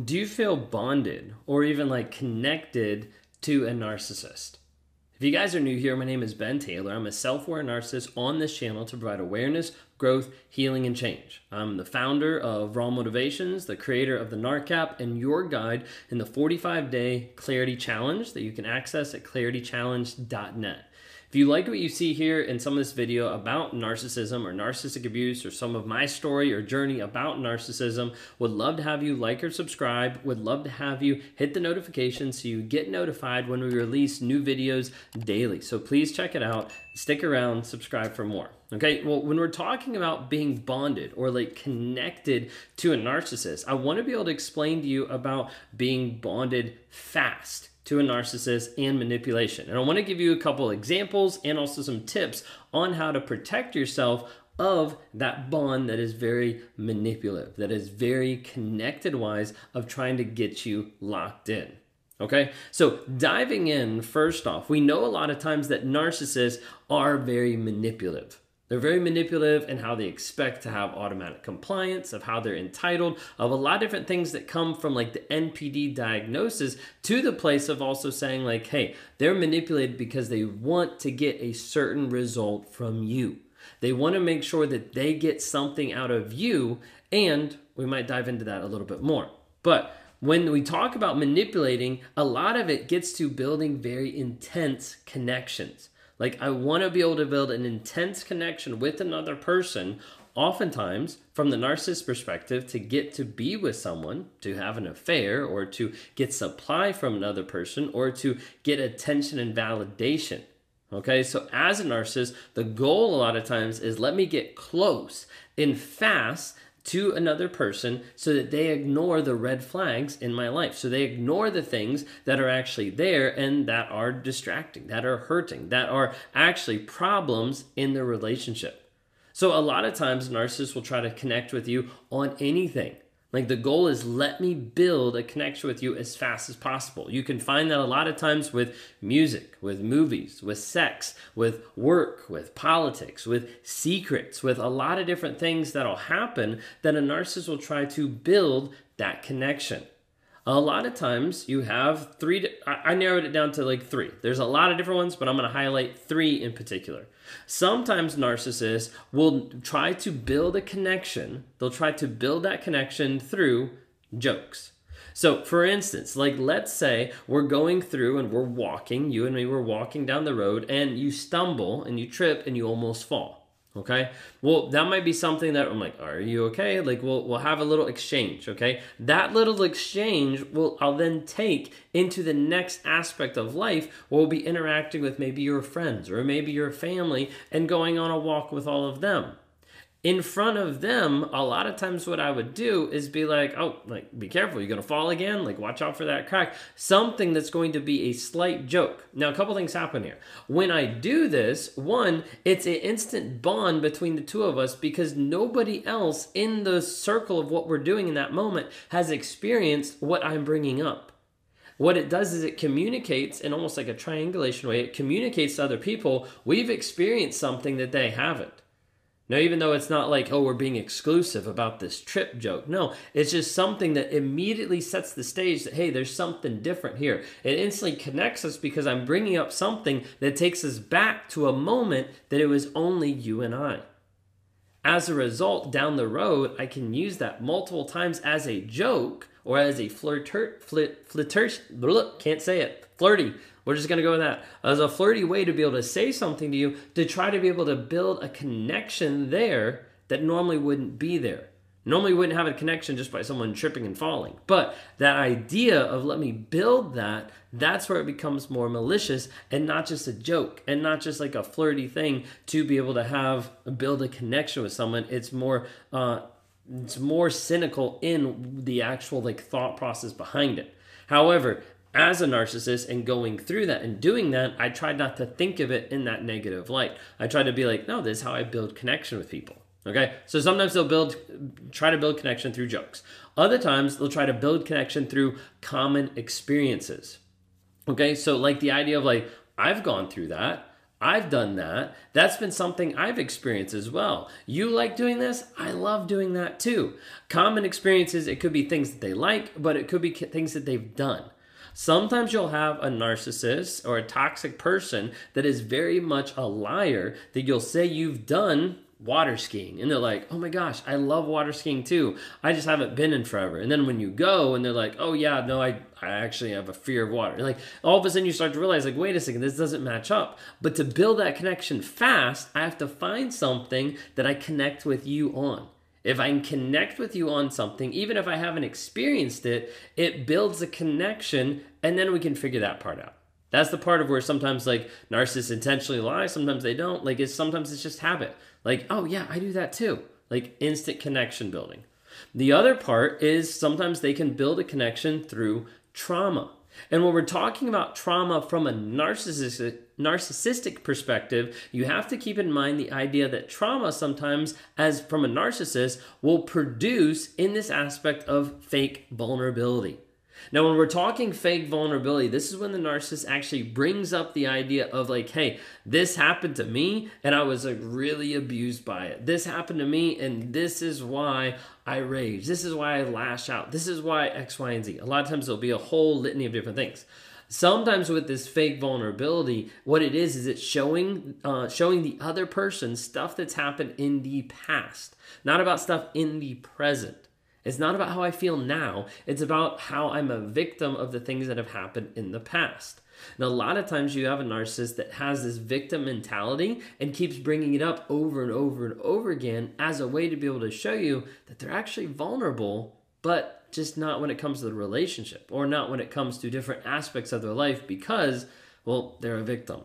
Do you feel bonded or even like connected to a narcissist? If you guys are new here, my name is Ben Taylor. I'm a self aware narcissist on this channel to provide awareness, growth, healing, and change. I'm the founder of Raw Motivations, the creator of the NARC App, and your guide in the 45 day Clarity Challenge that you can access at claritychallenge.net. If you like what you see here in some of this video about narcissism or narcissistic abuse or some of my story or journey about narcissism, would love to have you like or subscribe. Would love to have you hit the notification so you get notified when we release new videos daily. So please check it out. Stick around, subscribe for more. Okay, well, when we're talking about being bonded or like connected to a narcissist, I want to be able to explain to you about being bonded fast to a narcissist and manipulation. And I want to give you a couple examples and also some tips on how to protect yourself of that bond that is very manipulative, that is very connected wise of trying to get you locked in. Okay, so diving in, first off, we know a lot of times that narcissists are very manipulative. They're very manipulative in how they expect to have automatic compliance, of how they're entitled, of a lot of different things that come from like the NPD diagnosis to the place of also saying, like, hey, they're manipulated because they want to get a certain result from you. They want to make sure that they get something out of you, and we might dive into that a little bit more. But when we talk about manipulating, a lot of it gets to building very intense connections. Like, I want to be able to build an intense connection with another person, oftentimes from the narcissist perspective, to get to be with someone, to have an affair, or to get supply from another person, or to get attention and validation. Okay, so as a narcissist, the goal a lot of times is let me get close and fast to another person so that they ignore the red flags in my life. So they ignore the things that are actually there and that are distracting, that are hurting, that are actually problems in the relationship. So a lot of times narcissists will try to connect with you on anything. Like the goal is let me build a connection with you as fast as possible. You can find that a lot of times with music, with movies, with sex, with work, with politics, with secrets, with a lot of different things that'll happen that a narcissist will try to build that connection a lot of times you have three i narrowed it down to like three. There's a lot of different ones but i'm going to highlight three in particular. Sometimes narcissists will try to build a connection they'll try to build that connection through jokes. So for instance like let's say we're going through and we're walking you and me we're walking down the road and you stumble and you trip and you almost fall Okay. Well, that might be something that I'm like, are you okay? Like we'll we'll have a little exchange, okay? That little exchange will I'll then take into the next aspect of life where we'll be interacting with maybe your friends or maybe your family and going on a walk with all of them in front of them, a lot of times what I would do is be like, oh, like, be careful, you're gonna fall again, like, watch out for that crack. Something that's going to be a slight joke. Now, a couple things happen here. When I do this, one, it's an instant bond between the two of us because nobody else in the circle of what we're doing in that moment has experienced what I'm bringing up. What it does is it communicates in almost like a triangulation way, it communicates to other people, we've experienced something that they haven't. Now, even though it's not like, oh, we're being exclusive about this trip joke. No, it's just something that immediately sets the stage that, hey, there's something different here. It instantly connects us because I'm bringing up something that takes us back to a moment that it was only you and I. As a result, down the road, I can use that multiple times as a joke or as a flirter, flirt, flirter, can't say it, flirty we're just to go with that as a flirty way to be able to say something to you to try to be able to build a connection there that normally wouldn't be there. Normally, wouldn't have a connection just by someone tripping and falling. But that idea of let me build that, that's where it becomes more malicious and not just a joke and not just like a flirty thing to be able to have build a connection with someone. It's more, uh, it's more cynical in the actual like thought process behind it. However, as a narcissist and going through that and doing that, I tried not to think of it in that negative light. I tried to be like, no, this is how I build connection with people. Okay, so sometimes they'll build, try to build connection through jokes. Other times they'll try to build connection through common experiences. Okay, so like the idea of like, I've gone through that. I've done that. That's been something I've experienced as well. You like doing this? I love doing that too. Common experiences, it could be things that they like, but it could be things that they've done. Sometimes you'll have a narcissist or a toxic person that is very much a liar that you'll say you've done water skiing. And they're like oh my gosh i love water skiing too. I just haven't been in forever. And then when you go and they're like oh yeah no i, I actually have a fear of water. And like all of a sudden you start to realize like wait a second this doesn't match up. But to build that connection fast i have to find something that i connect with you on. If I can connect with you on something, even if I haven't experienced it, it builds a connection and then we can figure that part out. That's the part of where sometimes like narcissists intentionally lie, sometimes they don't. Like it's sometimes it's just habit. Like, oh yeah, I do that too. Like instant connection building. The other part is sometimes they can build a connection through trauma. And when we're talking about trauma from a narcissistic, narcissistic perspective, you have to keep in mind the idea that trauma sometimes, as from a narcissist, will produce in this aspect of fake vulnerability. Now, when we're talking fake vulnerability, this is when the narcissist actually brings up the idea of, like, hey, this happened to me and I was like really abused by it. This happened to me and this is why I rage. This is why I lash out. This is why X, Y, and Z. A lot of times there'll be a whole litany of different things. Sometimes with this fake vulnerability, what it is is it's showing uh, showing the other person stuff that's happened in the past, not about stuff in the present. It's not about how I feel now, it's about how I'm a victim of the things that have happened in the past. And a lot of times you have a narcissist that has this victim mentality and keeps bringing it up over and over and over again as a way to be able to show you that they're actually vulnerable, but just not when it comes to the relationship or not when it comes to different aspects of their life because, well, they're a victim.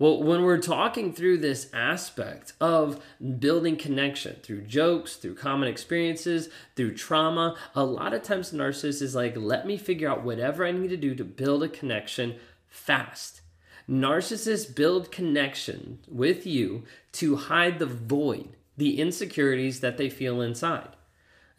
Well, when we're talking through this aspect of building connection through jokes, through common experiences, through trauma, a lot of times the narcissist is like, let me figure out whatever I need to do to build a connection fast. Narcissists build connection with you to hide the void, the insecurities that they feel inside.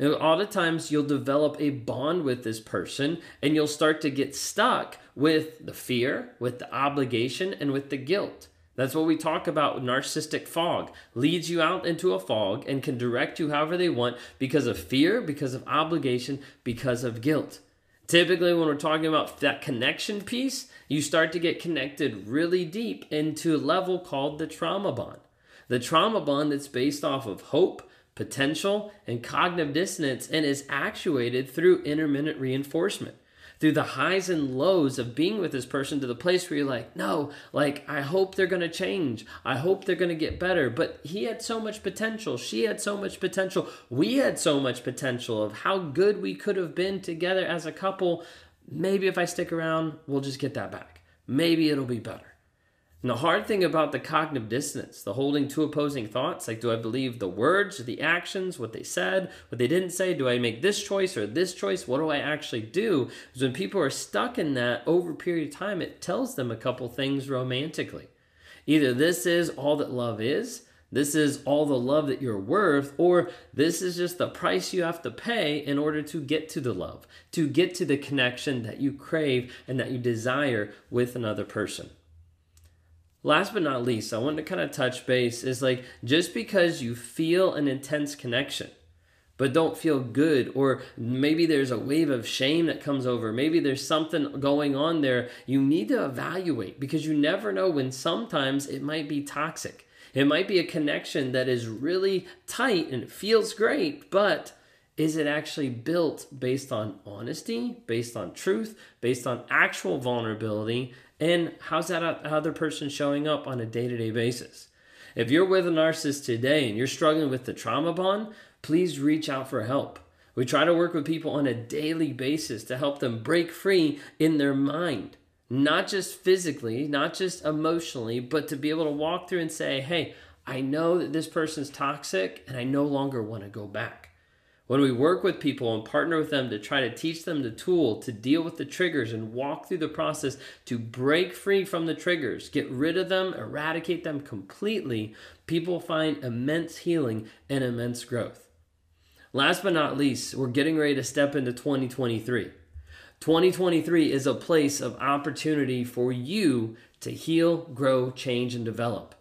A lot of times you'll develop a bond with this person and you'll start to get stuck with the fear, with the obligation, and with the guilt. That's what we talk about narcissistic fog. Leads you out into a fog and can direct you however they want because of fear, because of obligation, because of guilt. Typically, when we're talking about that connection piece, you start to get connected really deep into a level called the trauma bond. The trauma bond that's based off of hope, potential, and cognitive dissonance and is actuated through intermittent reinforcement. Through the highs and lows of being with this person to the place where you're like, no, like, I hope they're going to change. I hope they're going to get better. But he had so much potential. She had so much potential. We had so much potential of how good we could have been together as a couple. Maybe if I stick around, we'll just get that back. Maybe it'll be better. And the hard thing about the cognitive dissonance, the holding two opposing thoughts, like do I believe the words, or the actions, what they said, what they didn't say? Do I make this choice or this choice? What do I actually do? Is when people are stuck in that over a period of time, it tells them a couple things romantically. Either this is all that love is, this is all the love that you're worth, or this is just the price you have to pay in order to get to the love, to get to the connection that you crave and that you desire with another person. Last but not least, I want to kind of touch base is like just because you feel an intense connection, but don't feel good, or maybe there's a wave of shame that comes over, maybe there's something going on there, you need to evaluate because you never know when sometimes it might be toxic. It might be a connection that is really tight and feels great, but is it actually built based on honesty, based on truth, based on actual vulnerability? And how's that other person showing up on a day to day basis? If you're with a narcissist today and you're struggling with the trauma bond, please reach out for help. We try to work with people on a daily basis to help them break free in their mind, not just physically, not just emotionally, but to be able to walk through and say, hey, I know that this person's toxic and I no longer want to go back. When we work with people and partner with them to try to teach them the tool to deal with the triggers and walk through the process to break free from the triggers, get rid of them, eradicate them completely, people find immense healing and immense growth. Last but not least, we're getting ready to step into 2023. 2023 is a place of opportunity for you to heal, grow, change, and develop.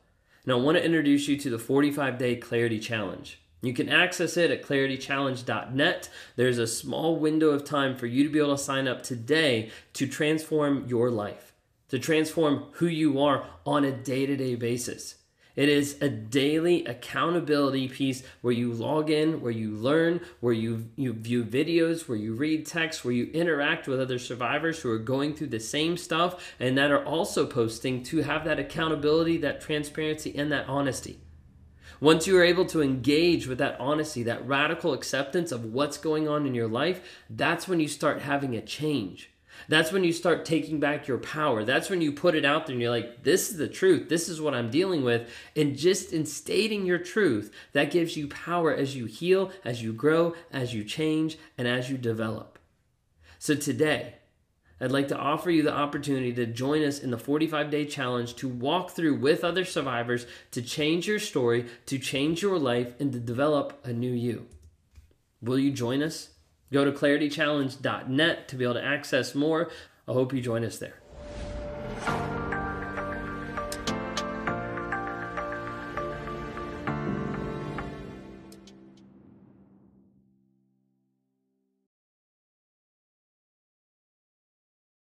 Now, I want to introduce you to the 45 day Clarity Challenge. You can access it at claritychallenge.net. There's a small window of time for you to be able to sign up today to transform your life, to transform who you are on a day to day basis. It is a daily accountability piece where you log in, where you learn, where you, you view videos, where you read text, where you interact with other survivors who are going through the same stuff and that are also posting to have that accountability, that transparency, and that honesty. Once you are able to engage with that honesty, that radical acceptance of what's going on in your life, that's when you start having a change. That's when you start taking back your power. That's when you put it out there and you're like, this is the truth. This is what I'm dealing with. And just in stating your truth, that gives you power as you heal, as you grow, as you change, and as you develop. So today, I'd like to offer you the opportunity to join us in the 45 day challenge to walk through with other survivors to change your story, to change your life, and to develop a new you. Will you join us? Go to claritychallenge.net to be able to access more. I hope you join us there.